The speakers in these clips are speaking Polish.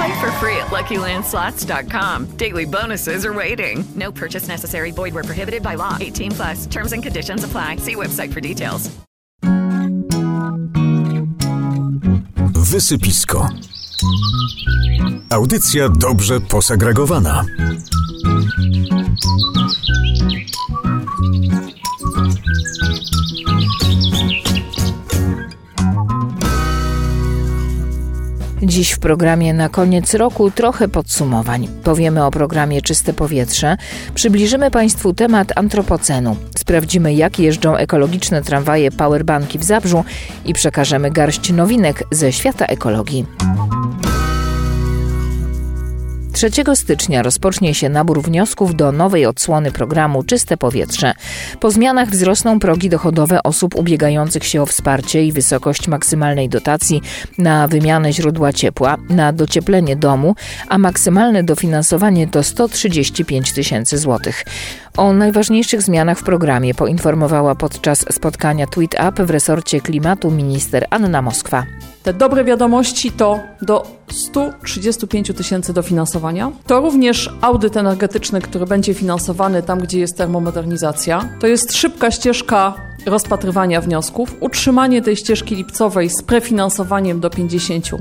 Play for free at LuckyLandSlots.com. Daily bonuses are waiting. No purchase necessary. Void where prohibited by law. 18 plus. Terms and conditions apply. See website for details. Wysypisko. Audycja dobrze posegregowana. Dziś w programie na koniec roku trochę podsumowań. Powiemy o programie Czyste Powietrze, przybliżymy Państwu temat antropocenu, sprawdzimy jak jeżdżą ekologiczne tramwaje powerbanki w Zabrzu i przekażemy garść nowinek ze świata ekologii. 3 stycznia rozpocznie się nabór wniosków do nowej odsłony programu Czyste Powietrze. Po zmianach wzrosną progi dochodowe osób ubiegających się o wsparcie i wysokość maksymalnej dotacji na wymianę źródła ciepła, na docieplenie domu, a maksymalne dofinansowanie to 135 tysięcy złotych. O najważniejszych zmianach w programie poinformowała podczas spotkania Tweet Up w resorcie klimatu minister Anna Moskwa. Te dobre wiadomości to do 135 tysięcy dofinansowania. To również audyt energetyczny, który będzie finansowany tam, gdzie jest termomodernizacja. To jest szybka ścieżka rozpatrywania wniosków, utrzymanie tej ścieżki lipcowej z prefinansowaniem do 50%.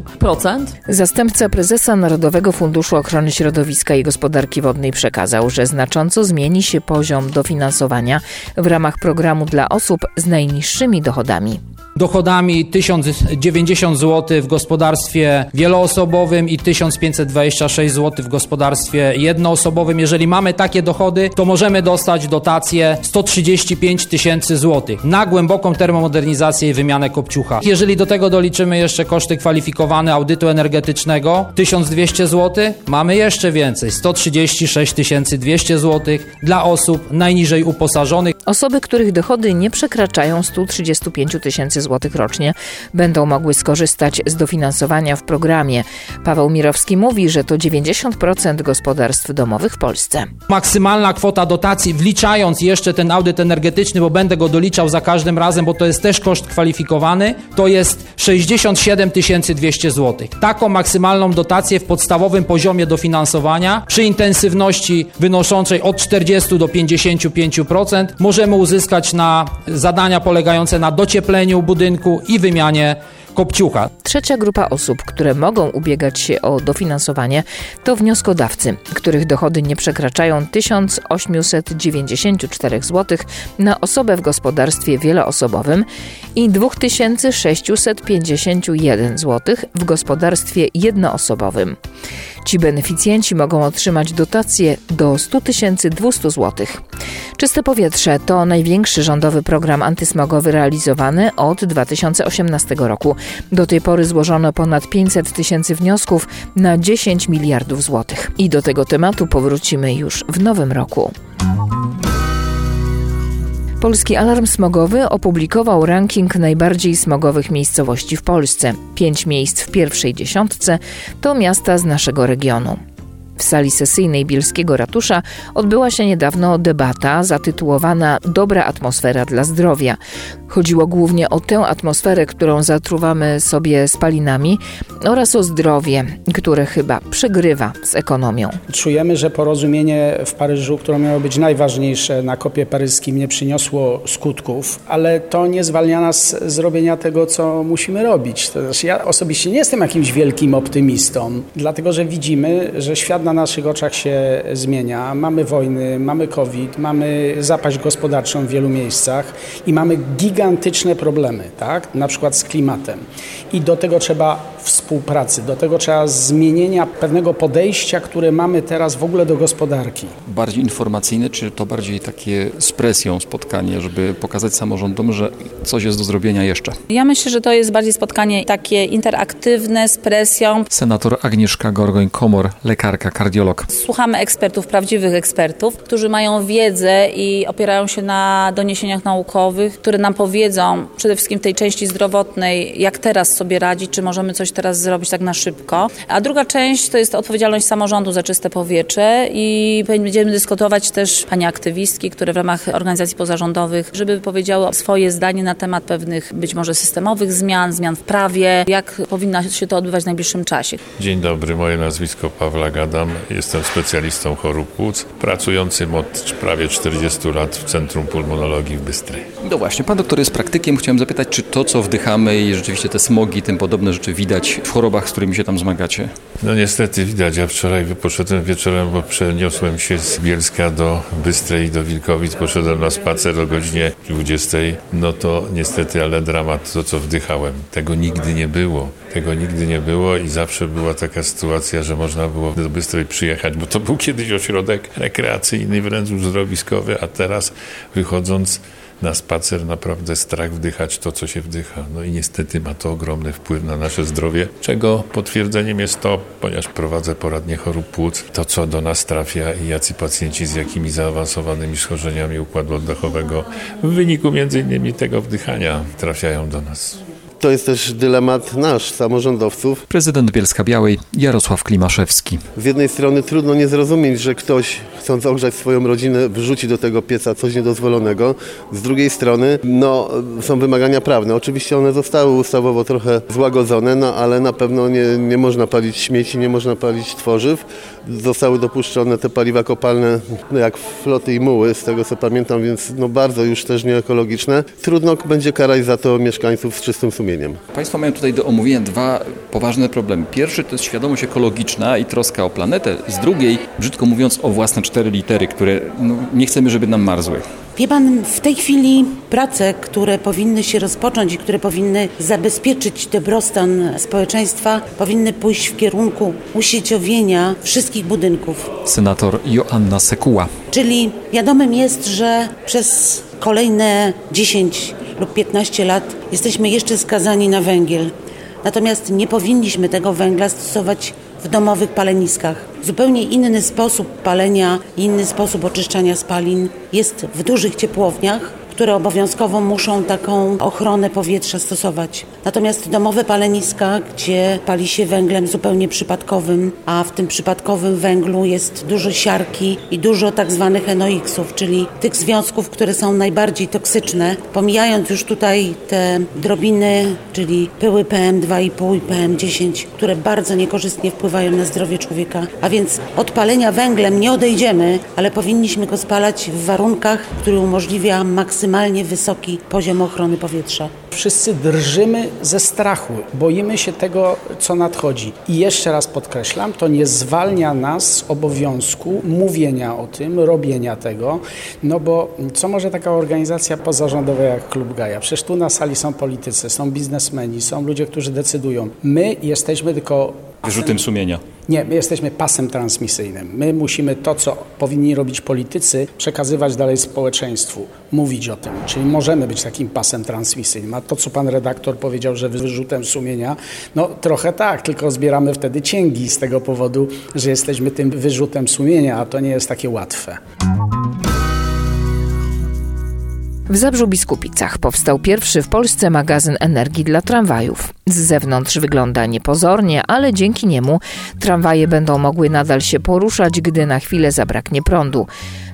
Zastępca prezesa Narodowego Funduszu Ochrony Środowiska i Gospodarki Wodnej przekazał, że znacząco zmieni się poziom dofinansowania w ramach programu dla osób z najniższymi dochodami dochodami 1090 zł w gospodarstwie wieloosobowym i 1526 zł w gospodarstwie jednoosobowym. Jeżeli mamy takie dochody, to możemy dostać dotację 135 tysięcy złotych na głęboką termomodernizację i wymianę kopciucha. Jeżeli do tego doliczymy jeszcze koszty kwalifikowane audytu energetycznego 1200 zł, mamy jeszcze więcej 136 200 zł dla osób najniżej uposażonych. Osoby, których dochody nie przekraczają 135 tysięcy złotych rocznie, będą mogły skorzystać z dofinansowania w programie. Paweł Mirowski mówi, że to 90% gospodarstw domowych w Polsce. Maksymalna kwota dotacji, wliczając jeszcze ten audyt energetyczny, bo będę go doliczał za każdym razem, bo to jest też koszt kwalifikowany, to jest 67 200 zł. Taką maksymalną dotację w podstawowym poziomie dofinansowania przy intensywności wynoszącej od 40 do 55% możemy uzyskać na zadania polegające na dociepleniu budynku i wymianie kopciucha. Trzecia grupa osób, które mogą ubiegać się o dofinansowanie, to wnioskodawcy, których dochody nie przekraczają 1894 zł na osobę w gospodarstwie wieloosobowym i 2651 zł w gospodarstwie jednoosobowym. Ci beneficjenci mogą otrzymać dotacje do 100 200 zł. Czyste powietrze to największy rządowy program antysmogowy realizowany od 2018 roku. Do tej pory złożono ponad 500 tysięcy wniosków na 10 miliardów złotych. I do tego tematu powrócimy już w nowym roku. Polski Alarm Smogowy opublikował ranking najbardziej smogowych miejscowości w Polsce. Pięć miejsc w pierwszej dziesiątce to miasta z naszego regionu. W sali sesyjnej Bielskiego Ratusza odbyła się niedawno debata zatytułowana Dobra atmosfera dla zdrowia. Chodziło głównie o tę atmosferę, którą zatruwamy sobie spalinami oraz o zdrowie, które chyba przegrywa z ekonomią. Czujemy, że porozumienie w Paryżu, które miało być najważniejsze na kopie paryskim, nie przyniosło skutków, ale to nie zwalnia nas z robienia tego, co musimy robić. To znaczy, ja osobiście nie jestem jakimś wielkim optymistą, dlatego że widzimy, że świat na naszych oczach się zmienia. Mamy wojny, mamy COVID, mamy zapaść gospodarczą w wielu miejscach i mamy gigantyczne problemy, tak? na przykład z klimatem. I do tego trzeba współpracy, do tego trzeba zmienienia pewnego podejścia, które mamy teraz w ogóle do gospodarki. Bardziej informacyjne, czy to bardziej takie z presją spotkanie, żeby pokazać samorządom, że coś jest do zrobienia jeszcze? Ja myślę, że to jest bardziej spotkanie takie interaktywne, z presją. Senator Agnieszka Gorgoń-Komor, lekarka, kardiolog. Słuchamy ekspertów, prawdziwych ekspertów, którzy mają wiedzę i opierają się na doniesieniach naukowych, które nam powiedzą przede wszystkim w tej części zdrowotnej, jak teraz sobie radzić, czy możemy coś teraz zrobić tak na szybko. A druga część to jest odpowiedzialność samorządu za czyste powietrze i będziemy dyskutować też panie aktywistki, które w ramach organizacji pozarządowych, żeby powiedziały swoje zdanie na temat pewnych być może systemowych zmian, zmian w prawie, jak powinno się to odbywać w najbliższym czasie. Dzień dobry, moje nazwisko Pawła Gadam. Jestem specjalistą chorób płuc, pracującym od prawie 40 lat w Centrum Pulmonologii w Bystrej. No właśnie, pan doktor jest praktykiem. Chciałem zapytać, czy to, co wdychamy i rzeczywiście te smogi, tym podobne rzeczy widać w chorobach, z którymi się tam zmagacie? No niestety widać. Ja wczoraj poszedłem wieczorem, bo przeniosłem się z Bielska do Bystrej i do Wilkowic. Poszedłem na spacer o godzinie 20. No to niestety, ale dramat, to co wdychałem. Tego nigdy nie było. Tego nigdy nie było i zawsze była taka sytuacja, że można było do Bystrej przyjechać, bo to był kiedyś ośrodek rekreacyjny, wręcz uzdrowiskowy, a teraz wychodząc na spacer naprawdę strach wdychać to, co się wdycha. No i niestety ma to ogromny wpływ na nasze zdrowie, czego potwierdzeniem jest to, ponieważ prowadzę poradnie chorób płuc, to co do nas trafia i jacy pacjenci z jakimi zaawansowanymi schorzeniami układu oddechowego w wyniku między innymi tego wdychania trafiają do nas. To jest też dylemat nasz, samorządowców. Prezydent Bielska Białej Jarosław Klimaszewski. Z jednej strony trudno nie zrozumieć, że ktoś chcąc ogrzać swoją rodzinę wrzuci do tego pieca coś niedozwolonego. Z drugiej strony no, są wymagania prawne. Oczywiście one zostały ustawowo trochę złagodzone, no ale na pewno nie, nie można palić śmieci, nie można palić tworzyw. Zostały dopuszczone te paliwa kopalne jak floty i muły, z tego co pamiętam, więc no, bardzo już też nieekologiczne. Trudno będzie karać za to mieszkańców z czystym sumieniem. Państwo mają tutaj do omówienia dwa poważne problemy. Pierwszy to jest świadomość ekologiczna i troska o planetę. Z drugiej, brzydko mówiąc, o własne cztery litery, które no, nie chcemy, żeby nam marzły. Wie pan, w tej chwili prace, które powinny się rozpocząć i które powinny zabezpieczyć dobrostan społeczeństwa, powinny pójść w kierunku usieciowienia wszystkich budynków. Senator Joanna Sekuła. Czyli wiadomym jest, że przez kolejne 10 lub 15 lat jesteśmy jeszcze skazani na węgiel. Natomiast nie powinniśmy tego węgla stosować w domowych paleniskach. Zupełnie inny sposób palenia, inny sposób oczyszczania spalin jest w dużych ciepłowniach, które obowiązkowo muszą taką ochronę powietrza stosować. Natomiast domowe paleniska, gdzie pali się węglem zupełnie przypadkowym, a w tym przypadkowym węglu jest dużo siarki i dużo tak zwanych NOx-ów, czyli tych związków, które są najbardziej toksyczne, pomijając już tutaj te drobiny, czyli pyły PM2,5 i PM10, które bardzo niekorzystnie wpływają na zdrowie człowieka. A więc od palenia węglem nie odejdziemy, ale powinniśmy go spalać w warunkach, które umożliwia maksymalnie maksymalnie wysoki poziom ochrony powietrza. Wszyscy drżymy ze strachu, boimy się tego, co nadchodzi. I jeszcze raz podkreślam, to nie zwalnia nas z obowiązku mówienia o tym, robienia tego, no bo co może taka organizacja pozarządowa jak Klub Gaja? Przecież tu na sali są politycy, są biznesmeni, są ludzie, którzy decydują. My jesteśmy tylko Wyrzutem sumienia. Nie, my jesteśmy pasem transmisyjnym. My musimy to, co powinni robić politycy, przekazywać dalej społeczeństwu, mówić o tym. Czyli możemy być takim pasem transmisyjnym. A to, co pan redaktor powiedział, że wyrzutem sumienia, no trochę tak, tylko zbieramy wtedy cięgi z tego powodu, że jesteśmy tym wyrzutem sumienia, a to nie jest takie łatwe. W Zabrzu Biskupicach powstał pierwszy w Polsce magazyn energii dla tramwajów. Z zewnątrz wygląda niepozornie, ale dzięki niemu tramwaje będą mogły nadal się poruszać, gdy na chwilę zabraknie prądu.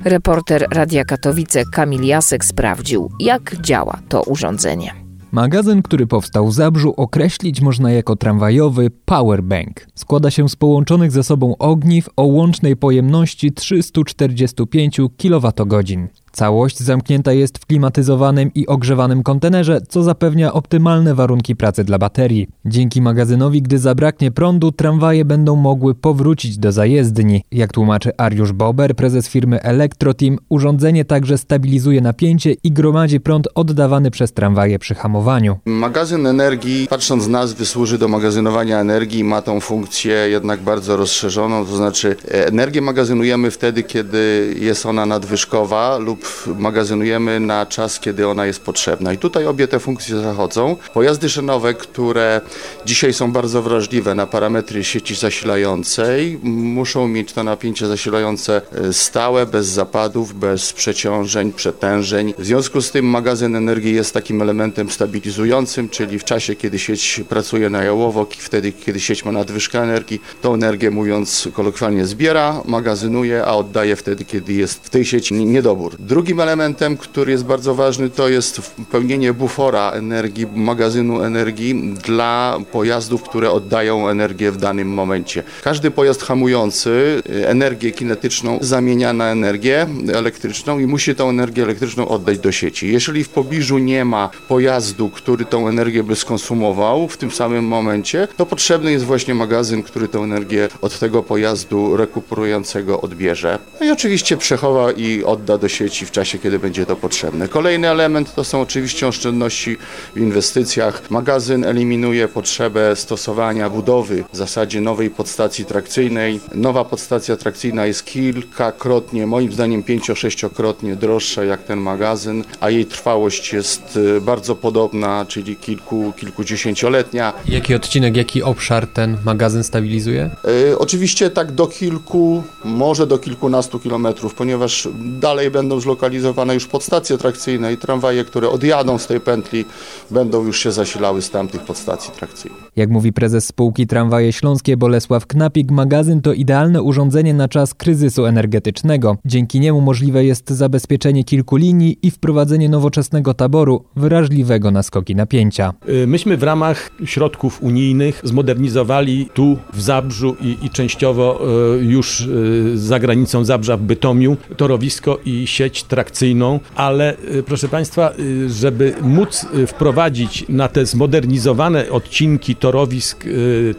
Reporter Radia Katowice Kamil Jasek sprawdził, jak działa to urządzenie. Magazyn, który powstał w Zabrzu, określić można jako tramwajowy powerbank. Składa się z połączonych ze sobą ogniw o łącznej pojemności 345 kWh. Całość zamknięta jest w klimatyzowanym i ogrzewanym kontenerze, co zapewnia optymalne warunki pracy dla baterii. Dzięki magazynowi, gdy zabraknie prądu, tramwaje będą mogły powrócić do zajezdni. Jak tłumaczy Ariusz Bober, prezes firmy Electroteam, urządzenie także stabilizuje napięcie i gromadzi prąd oddawany przez tramwaje przy hamowaniu. Magazyn energii, patrząc z nazwy, służy do magazynowania energii ma tą funkcję jednak bardzo rozszerzoną, to znaczy e, energię magazynujemy wtedy, kiedy jest ona nadwyżkowa lub magazynujemy na czas, kiedy ona jest potrzebna. I tutaj obie te funkcje zachodzą. Pojazdy szynowe, które dzisiaj są bardzo wrażliwe na parametry sieci zasilającej, muszą mieć to napięcie zasilające e, stałe, bez zapadów, bez przeciążeń, przetężeń. W związku z tym magazyn energii jest takim elementem stabilizującym, czyli w czasie, kiedy sieć pracuje na jałowo, wtedy, kiedy sieć ma nadwyżkę energii, tą energię, mówiąc kolokwialnie, zbiera, magazynuje, a oddaje wtedy, kiedy jest w tej sieci niedobór. Drugim elementem, który jest bardzo ważny, to jest pełnienie bufora energii, magazynu energii dla pojazdów, które oddają energię w danym momencie. Każdy pojazd hamujący energię kinetyczną zamienia na energię elektryczną i musi tą energię elektryczną oddać do sieci. Jeżeli w pobliżu nie ma pojazdu, który tą energię by skonsumował w tym samym momencie, to potrzebny jest właśnie magazyn, który tę energię od tego pojazdu rekuperującego odbierze. No i oczywiście przechowa i odda do sieci w czasie, kiedy będzie to potrzebne. Kolejny element to są oczywiście oszczędności w inwestycjach. Magazyn eliminuje potrzebę stosowania budowy w zasadzie nowej podstacji trakcyjnej. Nowa podstacja trakcyjna jest kilkakrotnie, moim zdaniem pięcio-sześciokrotnie droższa jak ten magazyn, a jej trwałość jest y, bardzo podobna, czyli kilku, kilkudziesięcioletnia. Jaki odcinek, jaki obszar ten magazyn stabilizuje? Yy, oczywiście tak do kilku, może do kilkunastu kilometrów, ponieważ dalej będą zlokalizowane już podstacje trakcyjne i tramwaje, które odjadą z tej pętli, będą już się zasilały z tamtych podstacji trakcyjnych. Jak mówi prezes spółki Tramwaje Śląskie Bolesław Knapik, magazyn to idealne urządzenie na czas kryzysu energetycznego. Dzięki niemu możliwe jest zabezpieczenie kilku linii i wprowadzenie nowoczesnego taboru wrażliwego na skoki napięcia. Y, myśmy w ramach środków unijnych zmodernizowali tu w Zabrzu i, i częściowo y, już y, za granicą Zabrza w Bytomiu torowisko i sieć trakcyjną, ale proszę Państwa, żeby móc wprowadzić na te zmodernizowane odcinki torowisk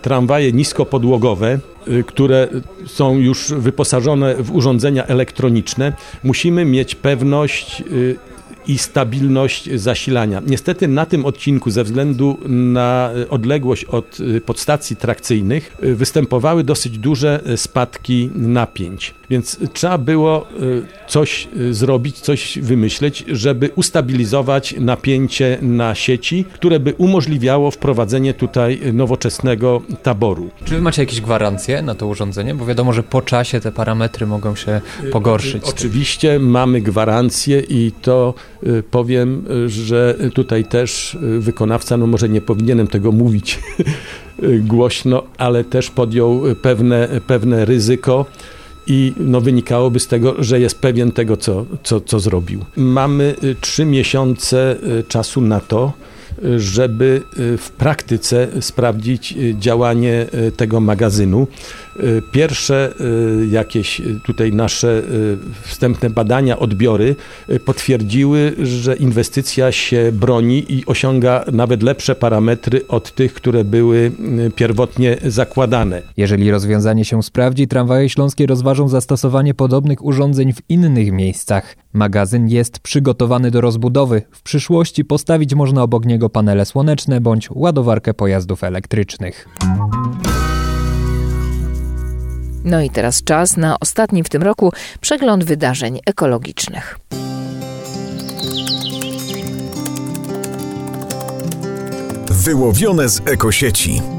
tramwaje niskopodłogowe, które są już wyposażone w urządzenia elektroniczne, musimy mieć pewność i stabilność zasilania. Niestety na tym odcinku ze względu na odległość od podstacji trakcyjnych występowały dosyć duże spadki napięć. Więc trzeba było coś zrobić, coś wymyśleć, żeby ustabilizować napięcie na sieci, które by umożliwiało wprowadzenie tutaj nowoczesnego taboru. Czy wy macie jakieś gwarancje na to urządzenie? Bo wiadomo, że po czasie te parametry mogą się pogorszyć. Oczywiście mamy gwarancję i to Y, powiem, y, że tutaj też y, wykonawca, no może nie powinienem tego mówić głośno, ale też podjął pewne, pewne ryzyko i no, wynikałoby z tego, że jest pewien tego, co, co, co zrobił. Mamy trzy miesiące czasu na to, żeby w praktyce sprawdzić działanie tego magazynu. Y, pierwsze y, jakieś tutaj nasze y, wstępne badania, odbiory potwierdziły, że inwestycja się broni i osiąga nawet lepsze parametry od tych, które były pierwotnie zakładane. Jeżeli rozwiązanie się sprawdzi, tramwaje śląskie rozważą zastosowanie podobnych urządzeń w innych miejscach. Magazyn jest przygotowany do rozbudowy. W przyszłości postawić można obok niego panele słoneczne bądź ładowarkę pojazdów elektrycznych. No i teraz czas na ostatni w tym roku przegląd wydarzeń ekologicznych. Wyłowione z ekosieci.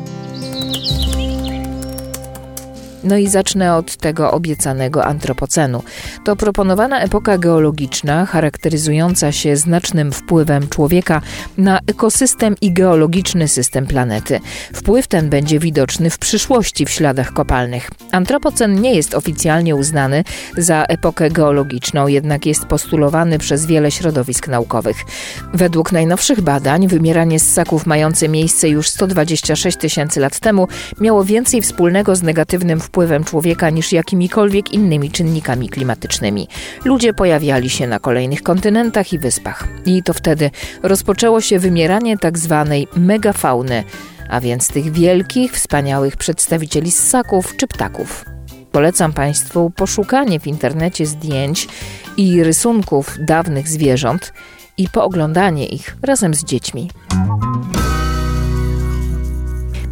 No i zacznę od tego obiecanego antropocenu. To proponowana epoka geologiczna, charakteryzująca się znacznym wpływem człowieka na ekosystem i geologiczny system planety. Wpływ ten będzie widoczny w przyszłości w śladach kopalnych. Antropocen nie jest oficjalnie uznany za epokę geologiczną, jednak jest postulowany przez wiele środowisk naukowych. Według najnowszych badań, wymieranie ssaków mające miejsce już 126 tysięcy lat temu miało więcej wspólnego z negatywnym wpływem człowieka niż jakimikolwiek innymi czynnikami klimatycznymi. Ludzie pojawiali się na kolejnych kontynentach i wyspach. I to wtedy rozpoczęło się wymieranie tak zwanej megafauny, a więc tych wielkich, wspaniałych przedstawicieli ssaków czy ptaków. Polecam Państwu poszukanie w internecie zdjęć i rysunków dawnych zwierząt i pooglądanie ich razem z dziećmi.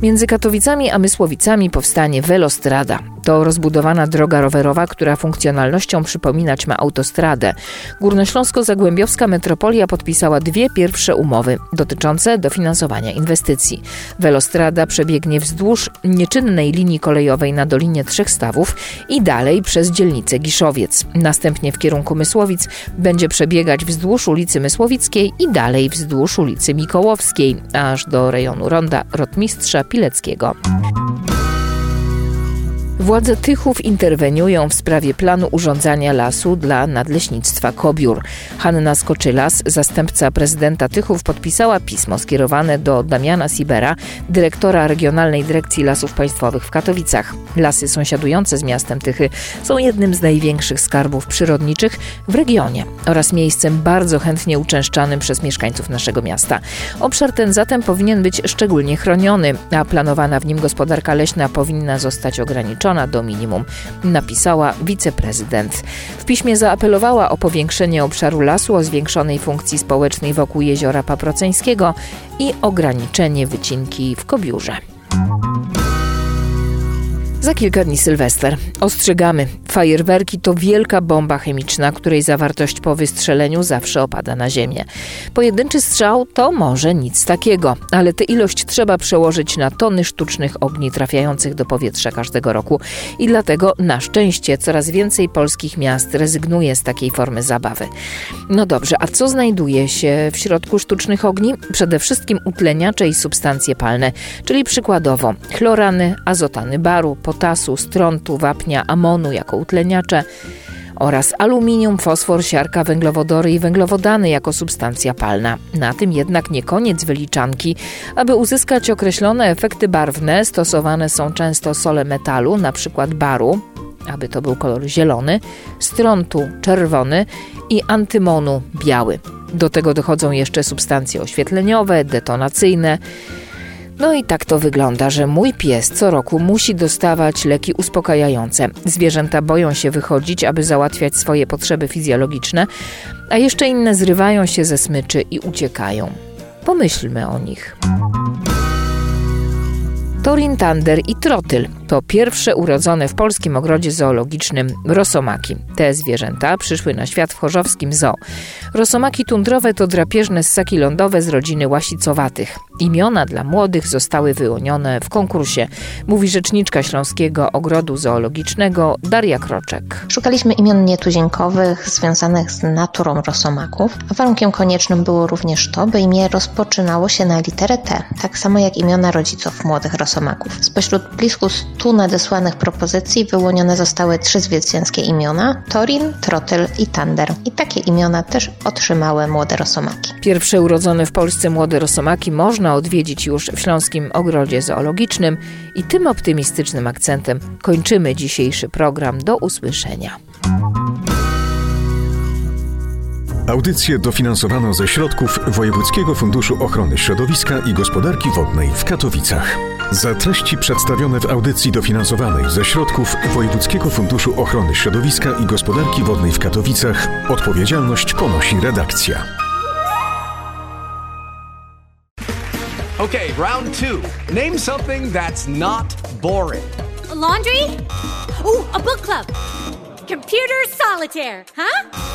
Między Katowicami a Mysłowicami powstanie Velostrada. To rozbudowana droga rowerowa, która funkcjonalnością przypominać ma autostradę. Górnośląsko-Zagłębiowska metropolia podpisała dwie pierwsze umowy dotyczące dofinansowania inwestycji. Velostrada przebiegnie wzdłuż nieczynnej linii kolejowej na Dolinie Trzech Stawów i dalej przez dzielnicę Giszowiec. Następnie w kierunku Mysłowic będzie przebiegać wzdłuż ulicy Mysłowickiej i dalej wzdłuż ulicy Mikołowskiej, aż do rejonu ronda Rotmistrza Pileckiego. Władze Tychów interweniują w sprawie planu urządzania lasu dla nadleśnictwa Kobiór. Hanna Skoczylas, zastępca prezydenta Tychów, podpisała pismo skierowane do Damiana Sibera, dyrektora Regionalnej Dyrekcji Lasów Państwowych w Katowicach. Lasy sąsiadujące z miastem Tychy są jednym z największych skarbów przyrodniczych w regionie oraz miejscem bardzo chętnie uczęszczanym przez mieszkańców naszego miasta. Obszar ten zatem powinien być szczególnie chroniony, a planowana w nim gospodarka leśna powinna zostać ograniczona do minimum, napisała wiceprezydent. W piśmie zaapelowała o powiększenie obszaru lasu, o zwiększonej funkcji społecznej wokół jeziora Paproceńskiego i ograniczenie wycinki w Kobiurze. Za kilka dni Sylwester. Ostrzegamy. Fajerwerki to wielka bomba chemiczna, której zawartość po wystrzeleniu zawsze opada na ziemię. Pojedynczy strzał to może nic takiego, ale tę ilość trzeba przełożyć na tony sztucznych ogni trafiających do powietrza każdego roku. I dlatego na szczęście coraz więcej polskich miast rezygnuje z takiej formy zabawy. No dobrze, a co znajduje się w środku sztucznych ogni? Przede wszystkim utleniacze i substancje palne, czyli przykładowo chlorany, azotany baru, potasu, strontu, wapnia, amonu jako utleniacze oraz aluminium, fosfor, siarka, węglowodory i węglowodany jako substancja palna. Na tym jednak nie koniec wyliczanki. Aby uzyskać określone efekty barwne, stosowane są często sole metalu, np. baru, aby to był kolor zielony, strontu czerwony i antymonu biały. Do tego dochodzą jeszcze substancje oświetleniowe, detonacyjne. No i tak to wygląda, że mój pies co roku musi dostawać leki uspokajające. Zwierzęta boją się wychodzić, aby załatwiać swoje potrzeby fizjologiczne, a jeszcze inne zrywają się ze smyczy i uciekają. Pomyślmy o nich. Torin Tander i Trotyl to pierwsze urodzone w polskim ogrodzie zoologicznym rosomaki. Te zwierzęta przyszły na świat w chorzowskim zoo. Rosomaki tundrowe to drapieżne ssaki lądowe z rodziny łasicowatych. Imiona dla młodych zostały wyłonione w konkursie, mówi rzeczniczka Śląskiego Ogrodu Zoologicznego Daria Kroczek. Szukaliśmy imion nietuzinkowych związanych z naturą rosomaków, warunkiem koniecznym było również to, by imię rozpoczynało się na literę T, tak samo jak imiona rodziców młodych rosomaków. Spośród blisku 100 nadesłanych propozycji wyłonione zostały trzy zwycięskie imiona: Torin, Trotyl i Tander. I takie imiona też otrzymały młode rosomaki. Pierwsze urodzone w Polsce młode rosomaki można odwiedzić już w Śląskim Ogrodzie Zoologicznym i tym optymistycznym akcentem kończymy dzisiejszy program. Do usłyszenia. Audycję dofinansowano ze środków Wojewódzkiego Funduszu Ochrony Środowiska i Gospodarki Wodnej w Katowicach. Za treści przedstawione w audycji dofinansowanej ze środków Wojewódzkiego Funduszu Ochrony Środowiska i Gospodarki Wodnej w Katowicach odpowiedzialność ponosi redakcja. Okay, round two. Name something that's not boring. A laundry? Ooh, a book club. Computer solitaire, huh?